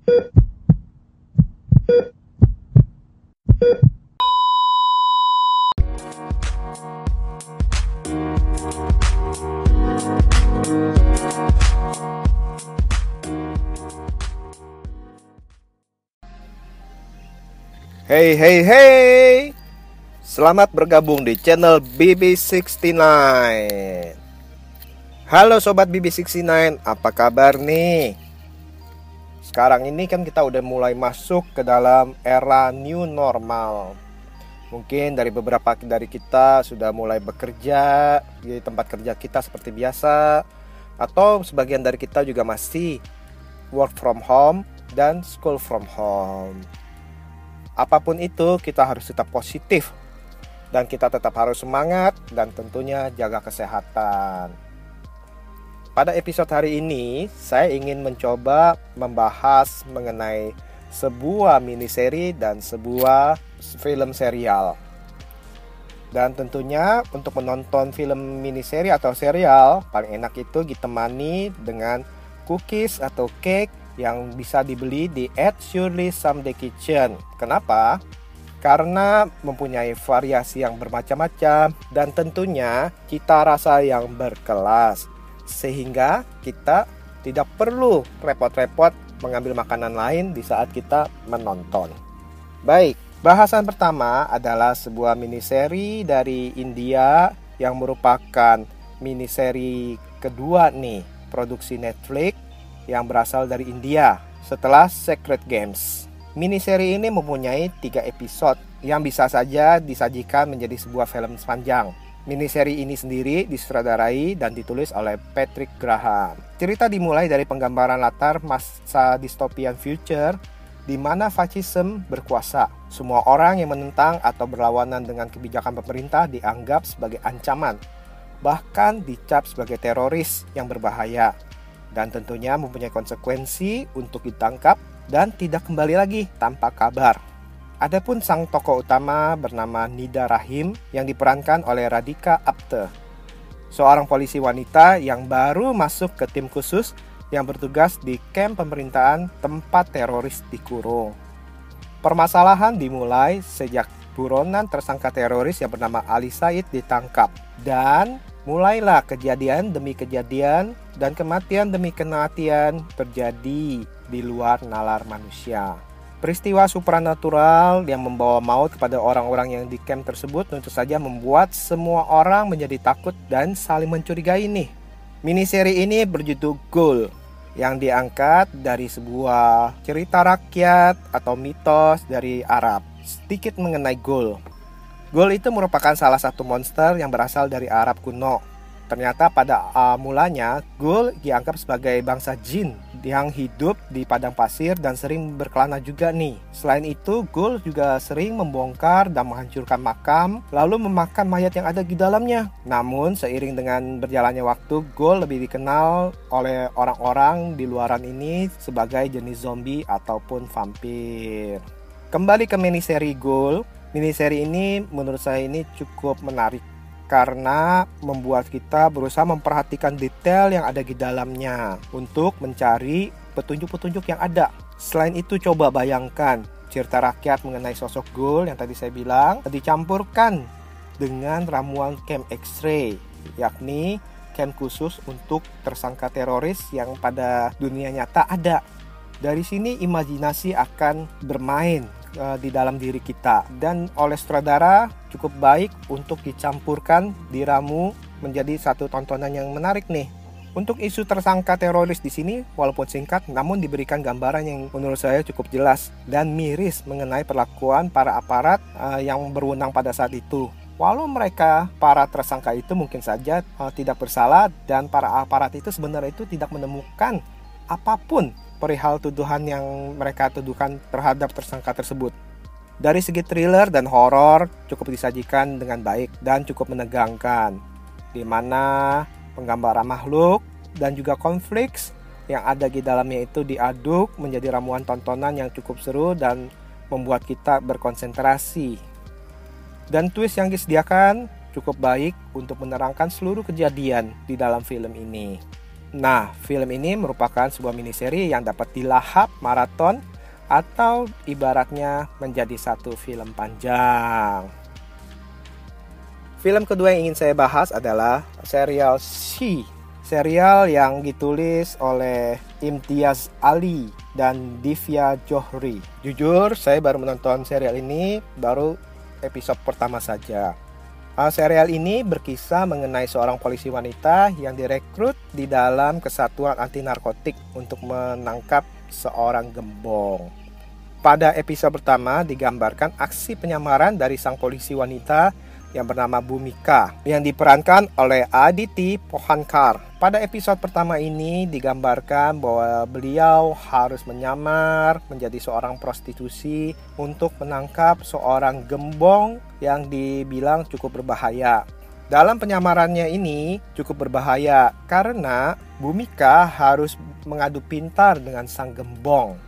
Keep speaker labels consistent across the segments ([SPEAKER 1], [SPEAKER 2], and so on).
[SPEAKER 1] Hey hey hey Selamat bergabung di channel BB69 Halo sobat BB69 Apa kabar nih? Sekarang ini kan kita udah mulai masuk ke dalam era new normal Mungkin dari beberapa dari kita sudah mulai bekerja Di tempat kerja kita seperti biasa Atau sebagian dari kita juga masih Work from home dan school from home apa pun itu kita harus tetap positif dan kita tetap harus semangat dan tentunya jaga kesehatan. Pada episode hari ini, saya ingin mencoba membahas mengenai sebuah miniseri dan sebuah film serial. Dan tentunya untuk menonton film miniseri atau serial, paling enak itu ditemani dengan cookies atau cake yang bisa dibeli di at Surely Someday Kitchen. Kenapa? Karena mempunyai variasi yang bermacam-macam dan tentunya cita rasa yang berkelas. Sehingga kita tidak perlu repot-repot mengambil makanan lain di saat kita menonton. Baik, bahasan pertama adalah sebuah miniseri dari India yang merupakan miniseri kedua nih produksi Netflix yang berasal dari India setelah Secret Games. Miniseri ini mempunyai tiga episode yang bisa saja disajikan menjadi sebuah film sepanjang. Miniseri ini sendiri disutradarai dan ditulis oleh Patrick Graham. Cerita dimulai dari penggambaran latar masa dystopian future di mana fascism berkuasa. Semua orang yang menentang atau berlawanan dengan kebijakan pemerintah dianggap sebagai ancaman, bahkan dicap sebagai teroris yang berbahaya dan tentunya mempunyai konsekuensi untuk ditangkap dan tidak kembali lagi tanpa kabar. Adapun sang tokoh utama bernama Nida Rahim yang diperankan oleh Radhika Apte, seorang polisi wanita yang baru masuk ke tim khusus yang bertugas di kamp pemerintahan tempat teroris dikurung. Permasalahan dimulai sejak buronan tersangka teroris yang bernama Ali Said ditangkap dan mulailah kejadian demi kejadian dan kematian demi kematian terjadi di luar nalar manusia. Peristiwa supranatural yang membawa maut kepada orang-orang yang di camp tersebut tentu saja membuat semua orang menjadi takut dan saling mencurigai nih. Miniseri ini berjudul Ghoul yang diangkat dari sebuah cerita rakyat atau mitos dari Arab. Sedikit mengenai Ghoul. Ghoul itu merupakan salah satu monster yang berasal dari Arab kuno Ternyata pada uh, mulanya Ghoul dianggap sebagai bangsa jin yang hidup di padang pasir dan sering berkelana juga nih. Selain itu, Ghoul juga sering membongkar dan menghancurkan makam lalu memakan mayat yang ada di dalamnya. Namun seiring dengan berjalannya waktu, Ghoul lebih dikenal oleh orang-orang di luaran ini sebagai jenis zombie ataupun vampir. Kembali ke miniseri Ghoul, miniseri ini menurut saya ini cukup menarik karena membuat kita berusaha memperhatikan detail yang ada di dalamnya untuk mencari petunjuk-petunjuk yang ada. Selain itu coba bayangkan cerita rakyat mengenai sosok Ghoul yang tadi saya bilang dicampurkan dengan ramuan camp X-ray yakni camp khusus untuk tersangka teroris yang pada dunia nyata ada. Dari sini imajinasi akan bermain uh, di dalam diri kita dan oleh sutradara cukup baik untuk dicampurkan diramu menjadi satu tontonan yang menarik nih. Untuk isu tersangka teroris di sini walaupun singkat namun diberikan gambaran yang menurut saya cukup jelas dan miris mengenai perlakuan para aparat uh, yang berwenang pada saat itu. Walau mereka para tersangka itu mungkin saja uh, tidak bersalah dan para aparat itu sebenarnya itu tidak menemukan apa pun perihal tuduhan yang mereka tuduhkan terhadap tersangka tersebut. Dari segi thriller dan horor cukup disajikan dengan baik dan cukup menegangkan, di mana penggambaran makhluk dan juga konflik yang ada di dalamnya itu diaduk menjadi ramuan tontonan yang cukup seru dan membuat kita berkonsentrasi. Dan twist yang disediakan cukup baik untuk menerangkan seluruh kejadian di dalam film ini. Nah, film ini merupakan sebuah miniseri yang dapat dilahap maraton atau ibaratnya menjadi satu film panjang. Film kedua yang ingin saya bahas adalah serial She, serial yang ditulis oleh Imtiaz Ali dan Divya Johri. Jujur, saya baru menonton serial ini baru episode pertama saja. Uh, serial ini berkisah mengenai seorang polisi wanita yang direkrut di dalam kesatuan anti narkotik untuk menangkap seorang gembong. Pada episode pertama digambarkan aksi penyamaran dari sang polisi wanita yang bernama Bumika yang diperankan oleh Aditi Pohankar. Pada episode pertama ini digambarkan bahwa beliau harus menyamar menjadi seorang prostitusi untuk menangkap seorang gembong yang dibilang cukup berbahaya. Dalam penyamarannya ini cukup berbahaya karena Bumika harus mengadu pintar dengan sang gembong.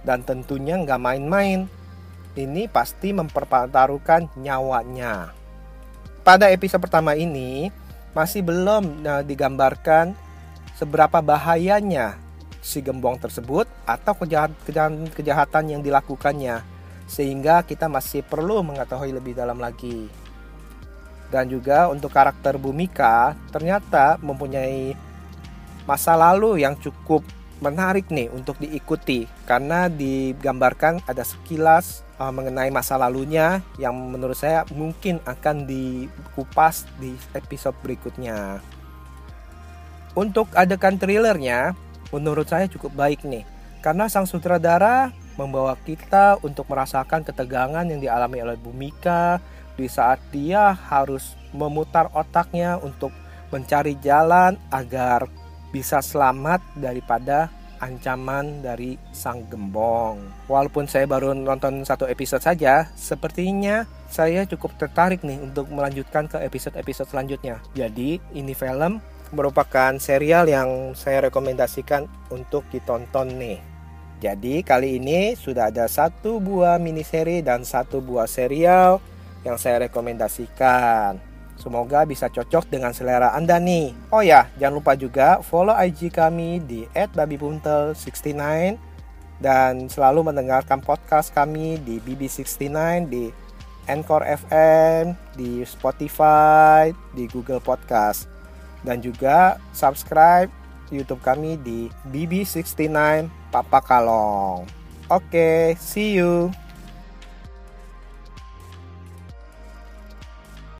[SPEAKER 1] Dan tentunya nggak main-main ini pasti mempertaruhkan nyawanya. Pada episode pertama ini masih belum uh, digambarkan seberapa bahayanya si gembong tersebut atau kejahatan, kejahatan yang dilakukannya sehingga kita masih perlu mengetahui lebih dalam lagi. Dan juga untuk karakter Bumika ternyata mempunyai masa lalu yang cukup menarik nih untuk diikuti karena digambarkan ada sekilas uh, mengenai masa lalunya yang menurut saya mungkin akan dikupas di episode berikutnya. Untuk adegan thrillernya menurut saya cukup baik nih karena sang sutradara membawa kita untuk merasakan ketegangan yang dialami oleh Bumika di saat dia harus memutar otaknya untuk mencari jalan agar bisa selamat daripada ancaman dari sang gembong. Walaupun saya baru nonton satu episode saja, sepertinya saya cukup tertarik nih untuk melanjutkan ke episode-episode selanjutnya. Jadi, ini film merupakan serial yang saya rekomendasikan untuk ditonton nih. Jadi, kali ini sudah ada satu buah mini seri dan satu buah serial yang saya rekomendasikan. Semoga bisa cocok dengan selera Anda nih. Oh ya, jangan lupa juga follow IG kami di @babibuntel69 dan selalu mendengarkan podcast kami di BB69 di Anchor FM, di Spotify, di Google Podcast dan juga subscribe YouTube kami di BB69 Papa Kalong. Oke, okay, see you.